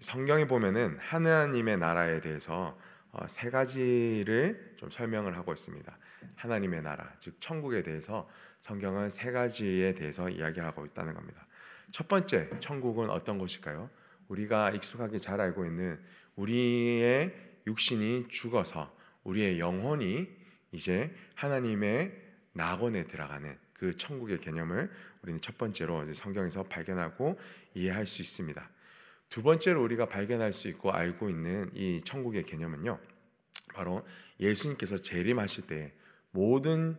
성경에 보면은 하나님의 나라에 대해서 어, 세 가지를 좀 설명을 하고 있습니다. 하나님의 나라, 즉 천국에 대해서 성경은 세 가지에 대해서 이야기하고 있다는 겁니다. 첫 번째, 천국은 어떤 곳일까요? 우리가 익숙하게 잘 알고 있는 우리의 육신이 죽어서 우리의 영혼이 이제 하나님의 낙원에 들어가는 그 천국의 개념을 우리는 첫 번째로 성경에서 발견하고 이해할 수 있습니다. 두 번째로 우리가 발견할 수 있고 알고 있는 이 천국의 개념은요. 바로 예수님께서 재림하실 때 모든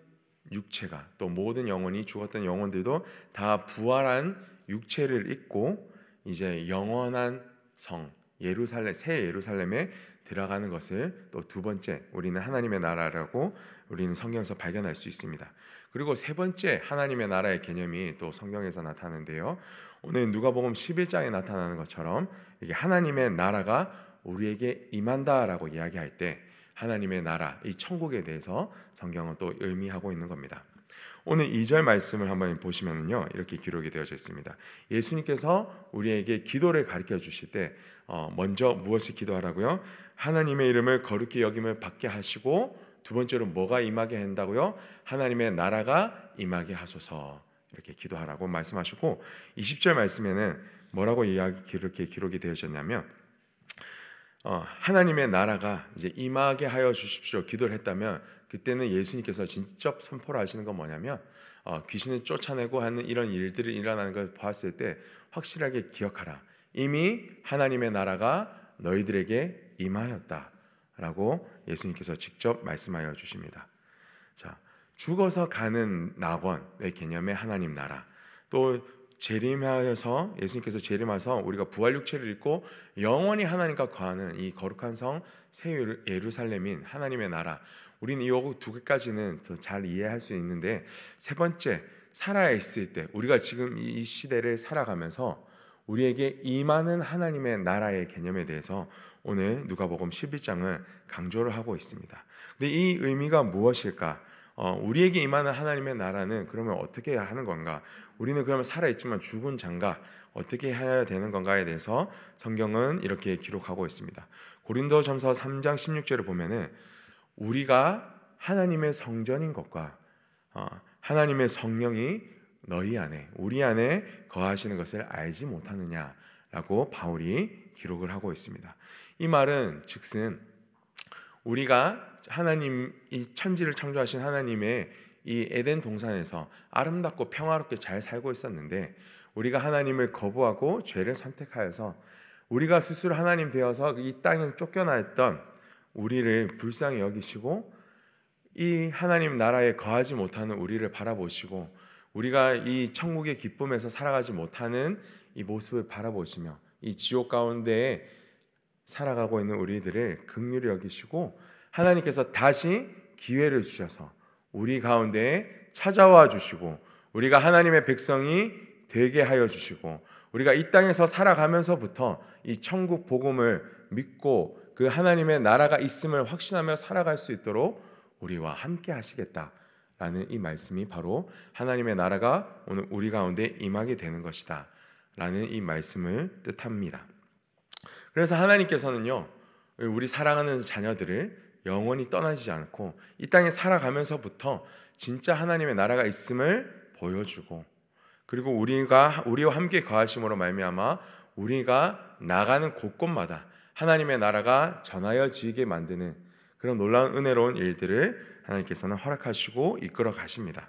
육체가 또 모든 영혼이 죽었던 영혼들도 다 부활한 육체를 입고 이제 영원한 성 예루살렘 새 예루살렘에 들어가는 것을 또 두 번째 우리는 하나님의 나라라고 우리는 성경에서 발견할 수 있습니다. 그리고 세 번째 하나님의 나라의 개념이 또 성경에서 나타나는데요. 오늘 누가복음 11장에 나타나는 것처럼 이게 하나님의 나라가 우리에게 임한다라고 이야기할 때 하나님의 나라, 이 천국에 대해서 성경은 또 의미하고 있는 겁니다. 오늘 2절 말씀을 한번 보시면요. 이렇게 기록이 되어져 있습니다. 예수님께서 우리에게 기도를 가르쳐 주실 때 어, 먼저 무엇을 기도하라고요? 하나님의 이름을 거룩히 여김을 받게 하시고 두 번째로 뭐가 임하게 한다고요? 하나님의 나라가 임하게 하소서. 이렇게 기도하라고 말씀하시고 20절 말씀에는 뭐라고 이야기 이렇게 기록이 되어졌냐면 어, 하나님의 나라가 이제 임하게 하여 주십시오 기도를 했다면 그때는 예수님께서 직접 선포를 하시는 건 뭐냐면 어, 귀신을 쫓아내고 하는 이런 일들이 일어나는 걸 봤을 때 확실하게 기억하라 이미 하나님의 나라가 너희들에게 임하였다 라고 예수님께서 직접 말씀하여 주십니다. 자 죽어서 가는 낙원의 개념의 하나님 나라 또 재림하여서 예수님께서 재림하서 우리가 부활 육체를 입고 영원히 하나님과 거하는 이 거룩한 성 새 예루살렘인 하나님의 나라 우리는 이두 개까지는 더 잘 이해할 수 있는데 세 번째 살아 있을 때 우리가 지금 이 시대를 살아가면서 우리에게 임하는 하나님의 나라의 개념에 대해서 오늘 누가복음 11장은 강조를 하고 있습니다. 근데 이 의미가 무엇일까? 어, 우리에게 임하는 하나님의 나라는 그러면 어떻게 하는 건가? 우리는 그러면 살아있지만 죽은 장가 어떻게 해야 되는 건가에 대해서 성경은 이렇게 기록하고 있습니다. 고린도전서 3장 16절을 보면은 우리가 하나님의 성전인 것과 어, 하나님의 성령이 너희 안에 우리 안에 거하시는 것을 알지 못하느냐라고 바울이 기록을 하고 있습니다. 이 말은 즉슨 우리가 하나님 이 천지를 창조하신 하나님의 이 에덴 동산에서 아름답고 평화롭게 잘 살고 있었는데 우리가 하나님을 거부하고 죄를 선택하여서 우리가 스스로 하나님 되어서 이 땅에 쫓겨나 있던 우리를 불쌍히 여기시고 이 하나님 나라에 거하지 못하는 우리를 바라보시고 우리가 이 천국의 기쁨에서 살아가지 못하는 이 모습을 바라보시며 이 지옥 가운데 살아가고 있는 우리들을 극률히 여기시고 하나님께서 다시 기회를 주셔서 우리 가운데 찾아와 주시고 우리가 하나님의 백성이 되게 하여 주시고 우리가 이 땅에서 살아가면서부터 이 천국 복음을 믿고 그 하나님의 나라가 있음을 확신하며 살아갈 수 있도록 우리와 함께 하시겠다라는 이 말씀이 바로 하나님의 나라가 오늘 우리 가운데 임하게 되는 것이다. 라는 이 말씀을 뜻합니다. 그래서 하나님께서는요, 우리 사랑하는 자녀들을 영원히 떠나지 않고 이 땅에 살아가면서부터 진짜 하나님의 나라가 있음을 보여주고 그리고 우리가 우리와 함께 거하심으로 말미암아 우리가 나가는 곳곳마다 하나님의 나라가 전하여지게 만드는 그런 놀라운 은혜로운 일들을 하나님께서는 허락하시고 이끌어 가십니다.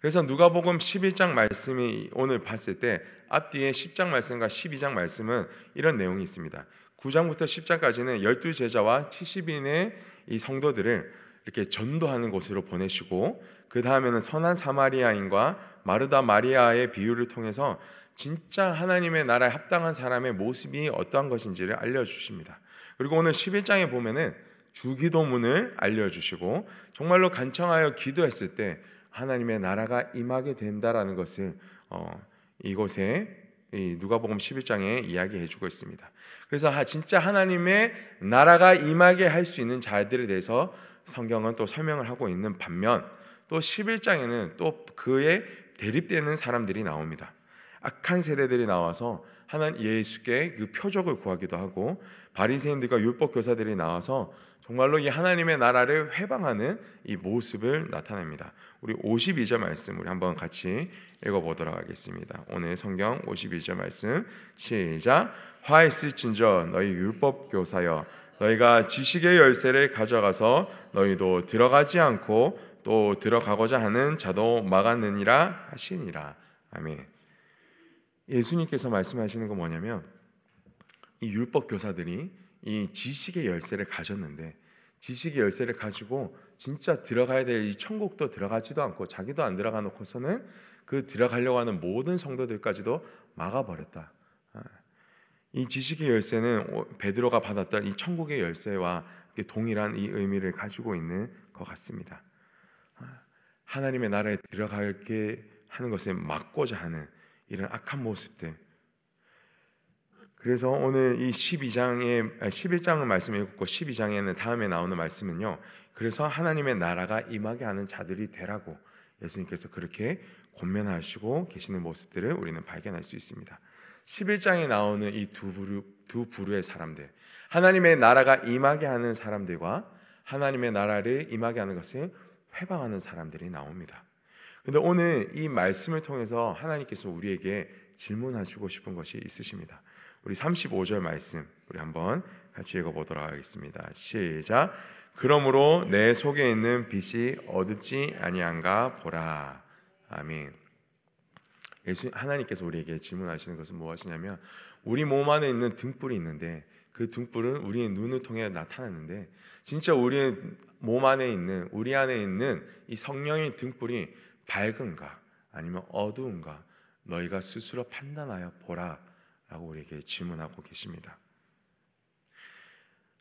그래서 누가복음 11장 말씀이 오늘 봤을 때 앞뒤에 10장 말씀과 12장 말씀은 이런 내용이 있습니다. 9장부터 10장까지는 열두 제자와 70인의 이 성도들을 이렇게 전도하는 곳으로 보내시고 그 다음에는 선한 사마리아인과 마르다 마리아의 비유를 통해서 진짜 하나님의 나라에 합당한 사람의 모습이 어떠한 것인지를 알려주십니다. 그리고 오늘 11장에 보면은 주기도문을 알려주시고 정말로 간청하여 기도했을 때 하나님의 나라가 임하게 된다라는 것을 어, 이곳에 누가복음 11장에 이야기해 주고 있습니다. 그래서 진짜 하나님의 나라가 임하게 할 수 있는 자들에 대해서 성경은 또 설명을 하고 있는 반면 또 11장에는 또 그에 대립되는 사람들이 나옵니다. 악한 세대들이 나와서 하나님 예수께 그 표적을 구하기도 하고 바리새인들과 율법 교사들이 나와서 정말로 이 하나님의 나라를 회방하는 이 모습을 나타냅니다. 우리 52절 말씀 우리 한번 같이 읽어 보도록 하겠습니다. 오늘 성경 52절 말씀 시작 화 있을진저 너희 율법 교사여 너희가 지식의 열쇠를 가져가서 너희도 들어가지 않고 또 들어가고자 하는 자도 막았느니라 하시니라. 아멘. 예수님께서 말씀하시는 건 뭐냐면 이 율법 교사들이 이 지식의 열쇠를 가졌는데 지식의 열쇠를 가지고 진짜 들어가야 될 이 천국도 들어가지도 않고 자기도 안 들어가 놓고서는 그 들어가려고 하는 모든 성도들까지도 막아버렸다. 아, 이 지식의 열쇠는 베드로가 받았던 이 천국의 열쇠와 동일한 이 의미를 가지고 있는 것 같습니다. 아, 하나님의 나라에 들어가게 하는 것을 막고자 하는 이런 악한 모습들. 그래서 오늘 이 12장에 11장의 말씀을 읽고 12장에는 다음에 나오는 말씀은요. 그래서 하나님의 나라가 임하게 하는 자들이 되라고 예수님께서 그렇게 권면하시고 계시는 모습들을 우리는 발견할 수 있습니다. 11장에 나오는 이 두 부류 두 부류의 사람들. 하나님의 나라가 임하게 하는 사람들과 하나님의 나라를 임하게 하는 것을 회방하는 사람들이 나옵니다. 근데 오늘 이 말씀을 통해서 하나님께서 우리에게 질문하시고 싶은 것이 있으십니다. 우리 35절 말씀 우리 한번 같이 읽어 보도록 하겠습니다. 시작. 그러므로 내 속에 있는 빛이 어둡지 아니한가 보라. 아멘. 예수 하나님께서 우리에게 질문하시는 것은 무엇이냐면 우리 몸 안에 있는 등불이 있는데 그 등불은 우리의 눈을 통해 나타나는데 진짜 우리의 몸 안에 있는 우리 안에 있는 이 성령의 등불이 밝은가 아니면 어두운가 너희가 스스로 판단하여 보라 라고 우리에게 질문하고 계십니다.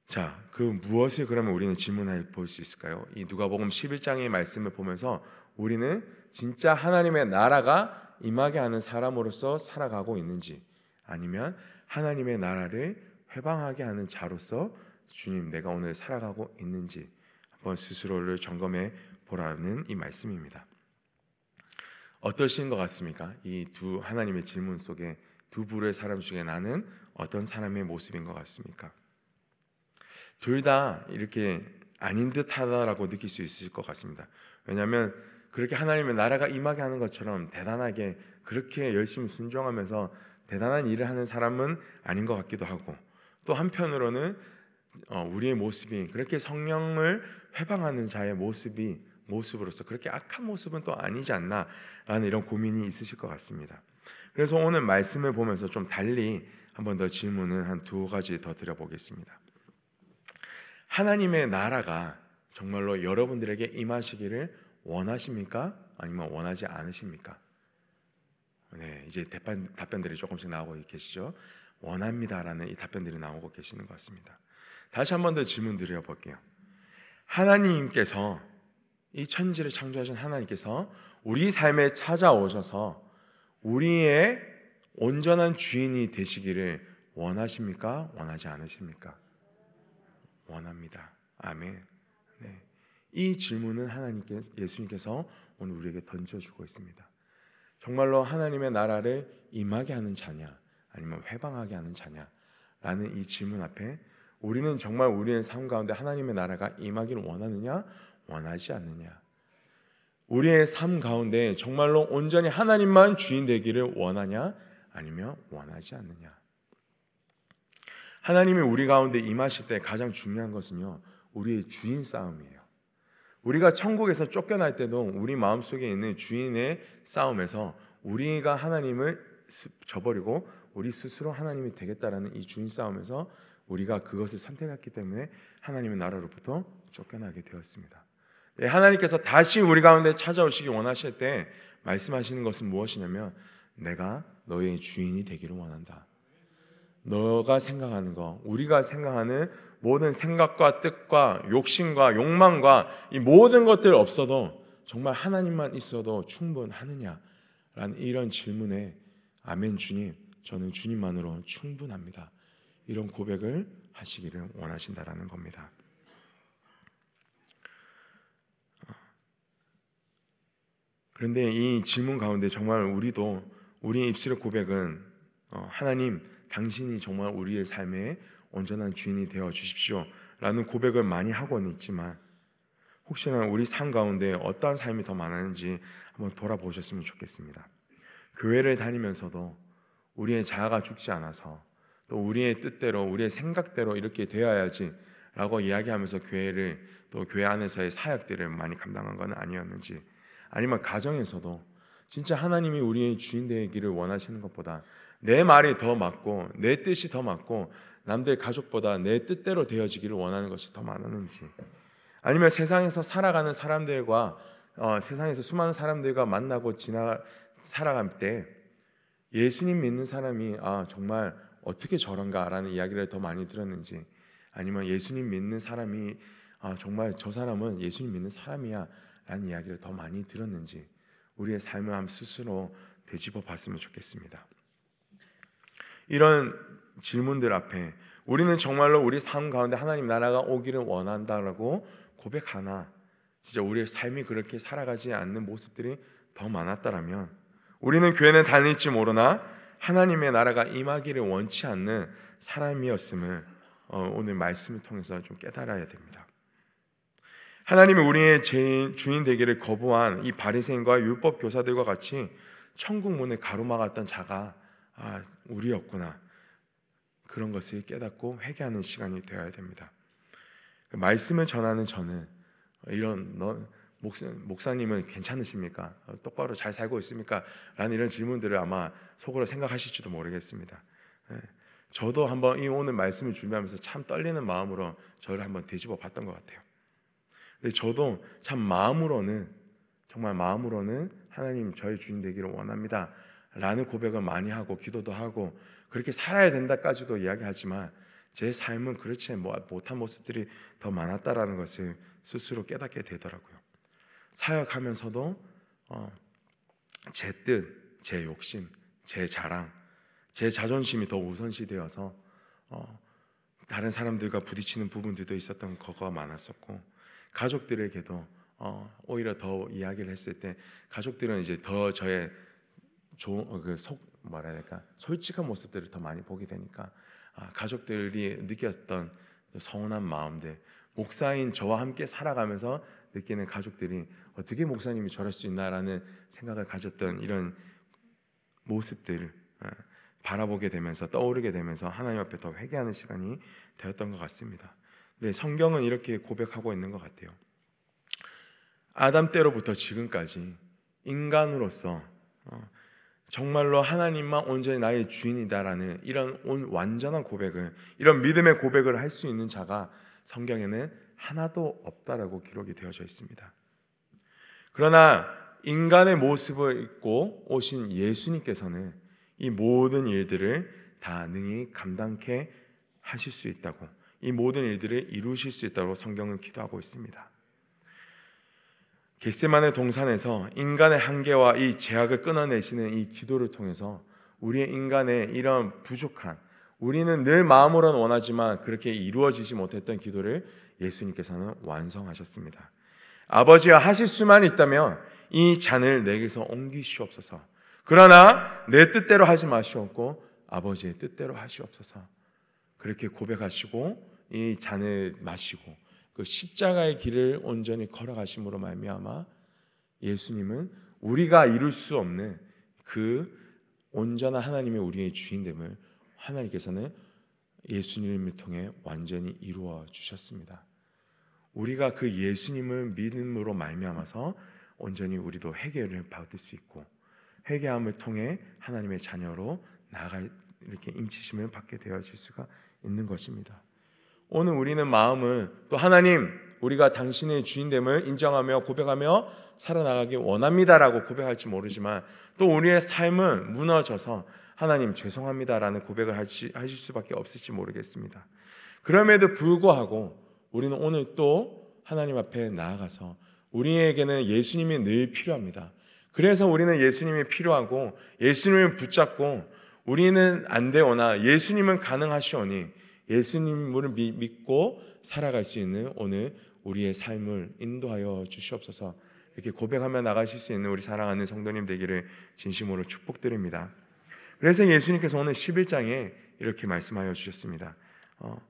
자, 그 무엇을 그러면 우리는 질문해 볼 수 있을까요? 이 누가복음 11장의 말씀을 보면서 우리는 진짜 하나님의 나라가 임하게 하는 사람으로서 살아가고 있는지 아니면 하나님의 나라를 회방하게 하는 자로서 주님 내가 오늘 살아가고 있는지 한번 스스로를 점검해 보라는 이 말씀입니다. 어떠신 것 같습니까? 이 두 하나님의 질문 속에 두 부류의 사람 중에 나는 어떤 사람의 모습인 것 같습니까? 둘 다 이렇게 아닌 듯하다라고 느낄 수 있을 것 같습니다. 왜냐하면 그렇게 하나님의 나라가 임하게 하는 것처럼 대단하게 그렇게 열심히 순종하면서 대단한 일을 하는 사람은 아닌 것 같기도 하고 또 한편으로는 어, 우리의 모습이 그렇게 성령을 회방하는 자의 모습이 모습으로서 그렇게 악한 모습은 또 아니지 않나라는 이런 고민이 있으실 것 같습니다. 그래서 오늘 말씀을 보면서 좀 달리 한번 더 질문을 한 두 가지 더 드려보겠습니다. 하나님의 나라가 정말로 여러분들에게 임하시기를 원하십니까? 아니면 원하지 않으십니까? 네, 이제 답변, 답변들이 조금씩 나오고 계시죠. 원합니다라는 이 답변들이 나오고 계시는 것 같습니다. 다시 한 번 더 질문 드려볼게요. 하나님께서 이 천지를 창조하신 하나님께서 우리 삶에 찾아오셔서 우리의 온전한 주인이 되시기를 원하십니까? 원하지 않으십니까? 원합니다. 아멘. 네. 이 질문은 하나님께서 예수님께서 오늘 우리에게 던져주고 있습니다. 정말로 하나님의 나라를 임하게 하는 자냐, 아니면 회방하게 하는 자냐, 라는 이 질문 앞에 우리는 정말 우리의 삶 가운데 하나님의 나라가 임하기를 원하느냐, 원하지 않느냐. 우리의 삶 가운데 정말로 온전히 하나님만 주인 되기를 원하냐 아니면 원하지 않느냐. 하나님이 우리 가운데 임하실 때 가장 중요한 것은요. 우리의 주인 싸움이에요. 우리가 천국에서 쫓겨날 때도 우리 마음속에 있는 주인의 싸움에서 우리가 하나님을 저버리고 우리 스스로 하나님이 되겠다라는 이 주인 싸움에서 우리가 그것을 선택했기 때문에 하나님의 나라로부터 쫓겨나게 되었습니다. 네, 하나님께서 다시 우리 가운데 찾아오시기 원하실 때 말씀하시는 것은 무엇이냐면 내가 너의 주인이 되기를 원한다. 너가 생각하는 거, 우리가 생각하는 모든 생각과 뜻과 욕심과 욕망과 이 모든 것들 없어도 정말 하나님만 있어도 충분하느냐라는 이런 질문에 아멘 주님, 저는 주님만으로 충분합니다. 이런 고백을 하시기를 원하신다라는 겁니다. 그런데 이 질문 가운데 정말 우리도 우리의 입술의 고백은 어, 하나님 당신이 정말 우리의 삶의 온전한 주인이 되어 주십시오 라는 고백을 많이 하고는 있지만 혹시나 우리 삶 가운데 어떠한 삶이 더 많았는지 한번 돌아보셨으면 좋겠습니다. 교회를 다니면서도 우리의 자아가 죽지 않아서 또 우리의 뜻대로 우리의 생각대로 이렇게 되어야지 라고 이야기하면서 교회를 또 교회 안에서의 사역들을 많이 감당한 건 아니었는지 아니면 가정에서도 진짜 하나님이 우리의 주인 되기를 원하시는 것보다 내 말이 더 맞고 내 뜻이 더 맞고 남들 가족보다 내 뜻대로 되어지기를 원하는 것이 더 많았는지 아니면 세상에서 살아가는 사람들과 어, 세상에서 수많은 사람들과 만나고 지나 살아갈 때 예수님 믿는 사람이 아 정말 어떻게 저런가라는 이야기를 더 많이 들었는지 아니면 예수님 믿는 사람이 아 정말 저 사람은 예수님 믿는 사람이야 라는 이야기를 더 많이 들었는지 우리의 삶을 한번 스스로 되짚어 봤으면 좋겠습니다. 이런 질문들 앞에 우리는 정말로 우리 삶 가운데 하나님 나라가 오기를 원한다라고 고백하나 진짜 우리의 삶이 그렇게 살아가지 않는 모습들이 더 많았다라면 우리는 교회는 다닐지 모르나 하나님의 나라가 임하기를 원치 않는 사람이었음을 어, 오늘 말씀을 통해서 좀 깨달아야 됩니다. 하나님이 우리의 죄인, 주인 되기를 거부한 이 바리새인과 율법 교사들과 같이 천국 문을 가로막았던 자가 아, 우리였구나. 그런 것을 깨닫고 회개하는 시간이 되어야 됩니다. 그 말씀을 전하는 저는 이런 너, 목사, 목사 님은 괜찮으십니까? 똑바로 잘 살고 있습니까? 라는 이런 질문들을 아마 속으로 생각하실지도 모르겠습니다. 예. 저도 한번 이 오늘 말씀을 준비하면서 참 떨리는 마음으로 저를 한번 뒤집어 봤던 것 같아요. 저도 참 마음으로는 정말 마음으로는 하나님 저의 주인 되기를 원합니다. 라는 고백을 많이 하고 기도도 하고 그렇게 살아야 된다까지도 이야기하지만 제 삶은 그렇지 못한 모습들이 더 많았다라는 것을 스스로 깨닫게 되더라고요. 사역하면서도 어, 제 뜻, 제 욕심, 제 자랑, 제 자존심이 더 우선시 되어서 어, 다른 사람들과 부딪히는 부분들도 있었던 거가 많았었고 가족들에게도 어, 오히려 더 이야기를 했을 때 가족들은 이제 더 저의 어, 그속 뭐라 해야 될까 솔직한 모습들을 더 많이 보게 되니까 아, 가족들이 느꼈던 서운한 마음들 목사인 저와 함께 살아가면서 느끼는 가족들이 어떻게 목사님이 저럴 수 있나라는 생각을 가졌던 이런 모습들을 어, 바라보게 되면서 떠오르게 되면서 하나님 앞에 더 회개하는 시간이 되었던 것 같습니다. 네, 성경은 이렇게 고백하고 있는 것 같아요. 아담 때로부터 지금까지 인간으로서 어, 정말로 하나님만 온전히 나의 주인이다라는 이런 완전한 고백을 이런 믿음의 고백을 할 수 있는 자가 성경에는 하나도 없다라고 기록이 되어져 있습니다. 그러나 인간의 모습을 입고 오신 예수님께서는 이 모든 일들을 다 능히 감당케 하실 수 있다고 이 모든 일들을 이루실 수 있다고 성경은 기도하고 있습니다. 겟세만의 동산에서 인간의 한계와 이 제약을 끊어내시는 이 기도를 통해서 우리의 인간의 이런 부족한 우리는 늘 마음으로는 원하지만 그렇게 이루어지지 못했던 기도를 예수님께서는 완성하셨습니다. 아버지와 하실 수만 있다면 이 잔을 내게서 옮기시옵소서. 그러나 내 뜻대로 하지 마시옵고 아버지의 뜻대로 하시옵소서. 그렇게 고백하시고 이 잔을 마시고 그 십자가의 길을 온전히 걸어가심으로 말미암아 예수님은 우리가 이룰 수 없는 그 온전한 하나님의 우리의 주인됨을 하나님께서는 예수님을 통해 완전히 이루어 주셨습니다. 우리가 그 예수님을 믿음으로 말미암아서 온전히 우리도 회개를 받을 수 있고 회개함을 통해 하나님의 자녀로 나가 이렇게 인치심을 받게 되어질 수가 있는 것입니다. 오늘 우리는 마음을 또 하나님 우리가 당신의 주인됨을 인정하며 고백하며 살아나가기 원합니다라고 고백할지 모르지만 또 우리의 삶은 무너져서 하나님 죄송합니다라는 고백을 하실 수밖에 없을지 모르겠습니다. 그럼에도 불구하고 우리는 오늘 또 하나님 앞에 나아가서 우리에게는 예수님이 늘 필요합니다. 그래서 우리는 예수님이 필요하고 예수님을 붙잡고 우리는 안 되오나 예수님은 가능하시오니 예수님을 믿고 살아갈 수 있는 오늘 우리의 삶을 인도하여 주시옵소서. 이렇게 고백하며 나가실 수 있는 우리 사랑하는 성도님 되기를 진심으로 축복드립니다. 그래서 예수님께서 오늘 11장에 이렇게 말씀하여 주셨습니다. 어,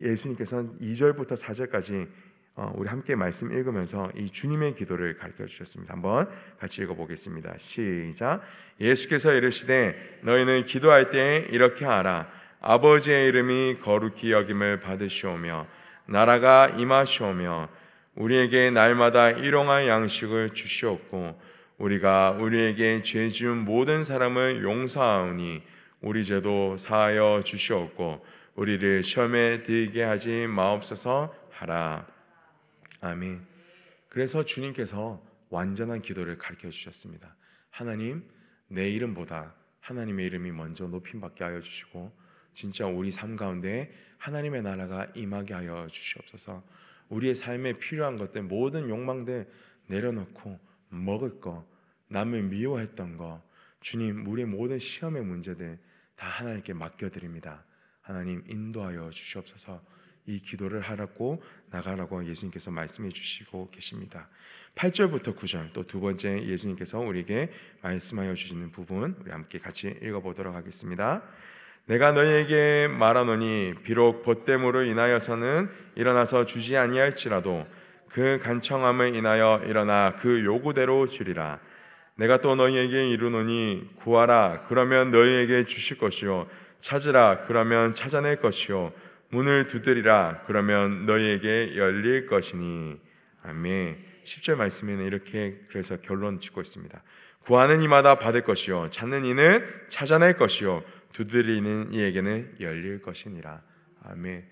예수님께서는 2절부터 4절까지 어, 우리 함께 말씀 읽으면서 이 주님의 기도를 가르쳐 주셨습니다. 한번 같이 읽어보겠습니다. 시작. 예수께서 이르시되 너희는 기도할 때 이렇게 하라. 아버지의 이름이 거룩히 여김을 받으시오며 나라가 임하시오며 우리에게 날마다 일용할 양식을 주시옵고 우리가 우리에게 죄 지은 모든 사람을 용서하오니 우리 죄도 사하여 주시옵고 우리를 시험에 들게 하지 마옵소서 하라. 아멘. 그래서 주님께서 완전한 기도를 가르쳐 주셨습니다. 하나님, 내 이름보다 하나님의 이름이 먼저 높임 받게 하여 주시고 진짜 우리 삶 가운데 하나님의 나라가 임하게 하여 주시옵소서. 우리의 삶에 필요한 것들 모든 욕망들 내려놓고 먹을 거, 남을 미워했던 거, 주님 우리의 모든 시험의 문제들 다 하나님께 맡겨 드립니다. 하나님 인도하여 주시옵소서. 이 기도를 하라고 나가라고 예수님께서 말씀해 주시고 계십니다. 8절부터 9절 또 두 번째 예수님께서 우리에게 말씀하여 주시는 부분 우리 함께 같이 읽어 보도록 하겠습니다. 내가 너희에게 말하노니 비록 벗됨으로 인하여서는 일어나서 주지 아니할지라도 그 간청함을 인하여 일어나 그 요구대로 주리라. 내가 또 너희에게 이르노니 구하라. 그러면 너희에게 주실 것이요. 찾으라. 그러면 찾아낼 것이요. 문을 두드리라. 그러면 너희에게 열릴 것이니. 아멘. 10절 말씀에는 이렇게 그래서 결론 짓고 있습니다. 구하는 이마다 받을 것이요. 찾는 이는 찾아낼 것이요 두드리는 이에게는 열릴 것이니라. 아멘.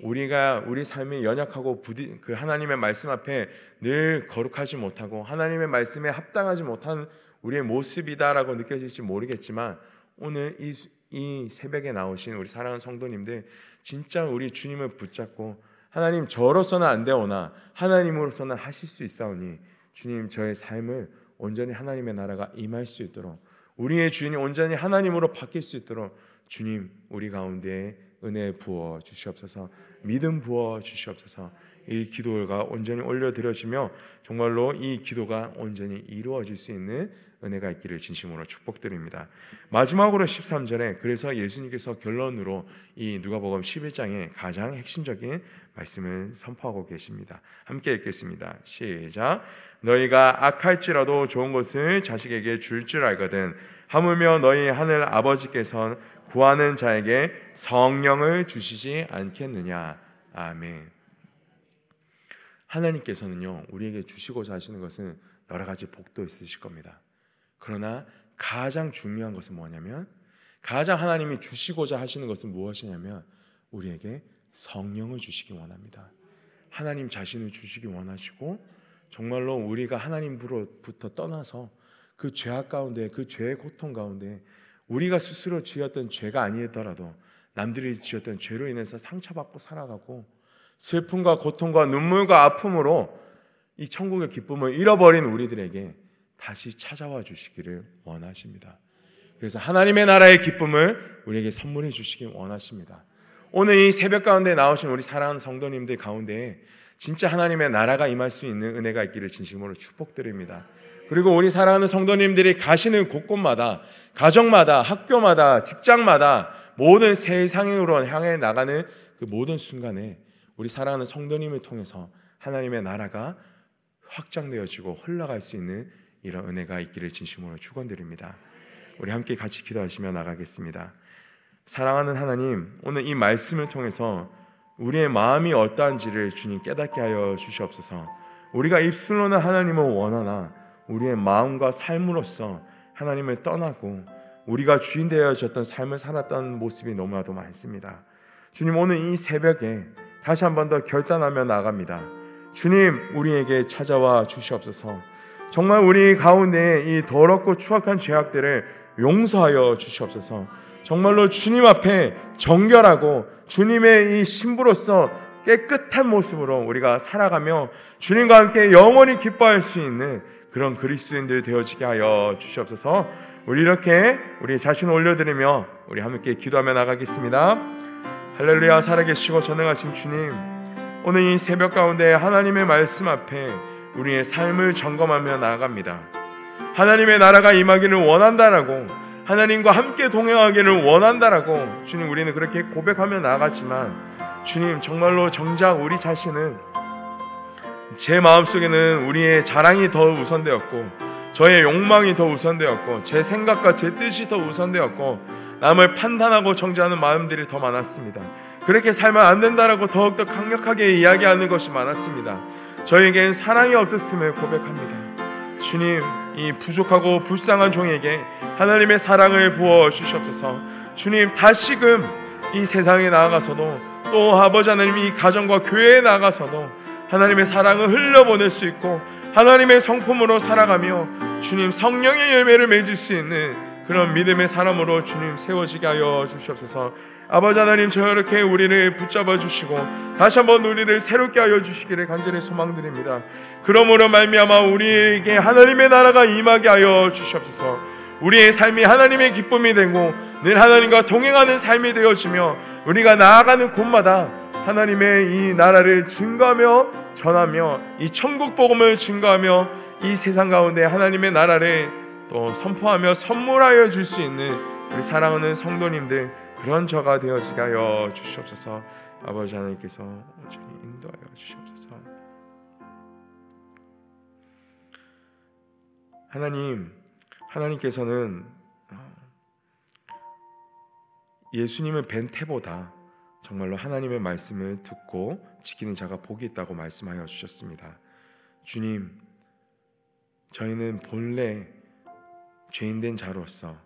우리가 우리 삶이 연약하고 부디 그 하나님의 말씀 앞에 늘 거룩하지 못하고 하나님의 말씀에 합당하지 못한 우리의 모습이다라고 느껴질지 모르겠지만 오늘 이, 이 새벽에 나오신 우리 사랑하는 성도님들 진짜 우리 주님을 붙잡고 하나님 저로서는 안 되오나 하나님으로서는 하실 수 있사오니 주님 저의 삶을 온전히 하나님의 나라가 임할 수 있도록 우리의 주인이 온전히 하나님으로 바뀔 수 있도록 주님 우리 가운데 은혜 부어 주시옵소서 믿음 부어 주시옵소서 이 기도가 온전히 올려드려지며 정말로 이 기도가 온전히 이루어질 수 있는 은혜가 있기를 진심으로 축복드립니다. 마지막으로 13절에 그래서 예수님께서 결론으로 이 누가복음 11장의 가장 핵심적인 말씀을 선포하고 계십니다. 함께 읽겠습니다. 시작. 너희가 악할지라도 좋은 것을 자식에게 줄줄 알거든 하물며 너희 하늘 아버지께서 구하는 자에게 성령을 주시지 않겠느냐. 아멘. 하나님께서는요, 우리에게 주시고자 하시는 것은 여러 가지 복도 있으실 겁니다. 그러나 가장 중요한 것은 뭐냐면, 가장 하나님이 주시고자 하시는 것은 무엇이냐면, 우리에게 성령을 주시기 원합니다. 하나님 자신을 주시기 원하시고, 정말로 우리가 하나님으로부터 떠나서 그 죄악 가운데, 그 죄의 고통 가운데, 우리가 스스로 지었던 죄가 아니더라도 남들이 지었던 죄로 인해서 상처받고 살아가고 슬픔과 고통과 눈물과 아픔으로 이 천국의 기쁨을 잃어버린 우리들에게 다시 찾아와 주시기를 원하십니다. 그래서 하나님의 나라의 기쁨을 우리에게 선물해 주시기 원하십니다. 오늘 이 새벽 가운데 나오신 우리 사랑하는 성도님들 가운데 진짜 하나님의 나라가 임할 수 있는 은혜가 있기를 진심으로 축복드립니다. 그리고 우리 사랑하는 성도님들이 가시는 곳곳마다 가정마다 학교마다 직장마다 모든 세상으로 향해 나가는 그 모든 순간에 우리 사랑하는 성도님을 통해서 하나님의 나라가 확장되어지고 흘러갈 수 있는 이런 은혜가 있기를 진심으로 축원드립니다. 우리 함께 같이 기도하시며 나가겠습니다. 사랑하는 하나님, 오늘 이 말씀을 통해서 우리의 마음이 어떠한지를 주님 깨닫게 하여 주시옵소서. 우리가 입술로는 하나님을 원하나 우리의 마음과 삶으로서 하나님을 떠나고 우리가 주인 되어졌던 삶을 살았던 모습이 너무나도 많습니다. 주님 오늘 이 새벽에 다시 한 번 더 결단하며 나갑니다. 주님 우리에게 찾아와 주시옵소서. 정말 우리 가운데 이 더럽고 추악한 죄악들을 용서하여 주시옵소서. 정말로 주님 앞에 정결하고 주님의 이 신부로서 깨끗한 모습으로 우리가 살아가며 주님과 함께 영원히 기뻐할 수 있는 그런 그리스도인들 되어지게 하여 주시옵소서. 우리 이렇게 우리 자신 올려드리며 우리 함께 기도하며 나가겠습니다. 할렐루야 살아계시고 전능하신 주님 오늘 이 새벽 가운데 하나님의 말씀 앞에 우리의 삶을 점검하며 나아갑니다. 하나님의 나라가 임하기를 원한다라고 하나님과 함께 동행하기를 원한다라고 주님 우리는 그렇게 고백하며 나아가지만 주님 정말로 정작 우리 자신은 제 마음속에는 우리의 자랑이 더 우선되었고 저의 욕망이 더 우선되었고 제 생각과 제 뜻이 더 우선되었고 남을 판단하고 정죄하는 마음들이 더 많았습니다. 그렇게 살면 안 된다라고 더욱더 강력하게 이야기하는 것이 많았습니다. 저에겐 사랑이 없었음을 고백합니다. 주님, 이 부족하고 불쌍한 종에게 하나님의 사랑을 부어 주시옵소서. 주님, 다시금 이 세상에 나아가서도 또 아버지 하나님 이 가정과 교회에 나가서도 하나님의 사랑을 흘려보낼 수 있고 하나님의 성품으로 살아가며 주님 성령의 열매를 맺을 수 있는 그런 믿음의 사람으로 주님 세워지게 하여 주시옵소서. 아버지 하나님 저렇게 우리를 붙잡아 주시고 다시 한번 우리를 새롭게 하여 주시기를 간절히 소망드립니다. 그러므로 말미암아 우리에게 하나님의 나라가 임하게 하여 주시옵소서. 우리의 삶이 하나님의 기쁨이 되고 늘 하나님과 동행하는 삶이 되어지며 우리가 나아가는 곳마다 하나님의 이 나라를 증거하며 전하며 이 천국 복음을 증거하며 이 세상 가운데 하나님의 나라를 또 선포하며 선물하여 줄 수 있는 우리 사랑하는 성도님들 그런 저가 되어지게 하여 주시옵소서. 아버지 하나님께서 온전히 인도하여 주시옵소서. 하나님, 하나님께서는 어, 예수님을 뵌 태보다 정말로 하나님의 말씀을 듣고 지키는 자가 복이 있다고 말씀하여 주셨습니다. 주님, 저희는 본래 죄인된 자로서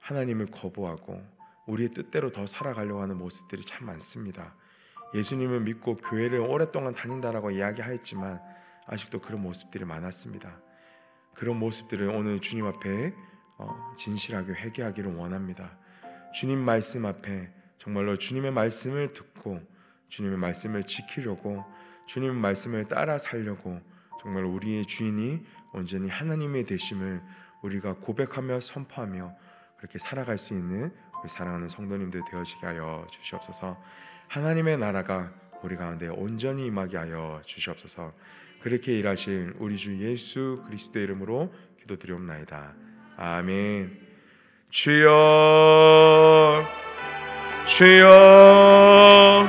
하나님을 거부하고 우리의 뜻대로 더 살아가려고 하는 모습들이 참 많습니다. 예수님을 믿고 교회를 오랫동안 다닌다라고 이야기하였지만 아직도 그런 모습들이 많았습니다. 그런 모습들을 오늘 주님 앞에 어, 진실하게 회개하기를 원합니다. 주님 말씀 앞에 정말로 주님의 말씀을 듣고 주님의 말씀을 지키려고 주님의 말씀을 따라 살려고 정말 우리의 주인이 온전히 하나님의 되심을 우리가 고백하며 선포하며 그렇게 살아갈 수 있는 우리 사랑하는 성도님들 되어지게 하여 주시옵소서. 하나님의 나라가 우리 가운데 온전히 임하게 하여 주시옵소서. 그렇게 일하실 우리 주 예수 그리스도의 이름으로 기도드리옵나이다. 아멘. 주여 주여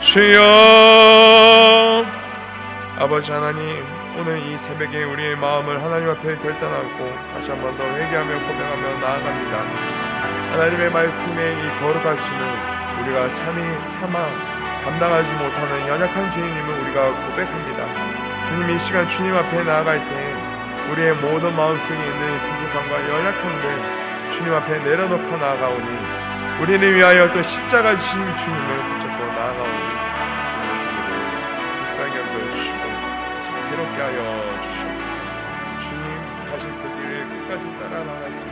주여 아버지 하나님 오늘 이 새벽에 우리의 마음을 하나님 앞에 결단하고 다시 한 번 더 회개하며 고백하며 나아갑니다. 하나님의 말씀에 이 거룩하심을 우리가 참이 참아 감당하지 못하는 연약한 죄인임을 우리가 고백합니다. 주님 이 시간 주님 앞에 나아갈 때 우리의 모든 마음속에 있는 부족함과 연약함을 주님 앞에 내려놓고 나아가오니 우리를 위하여 또 십자가 지신 주님을 붙잡 끝까지 따라 나갈 수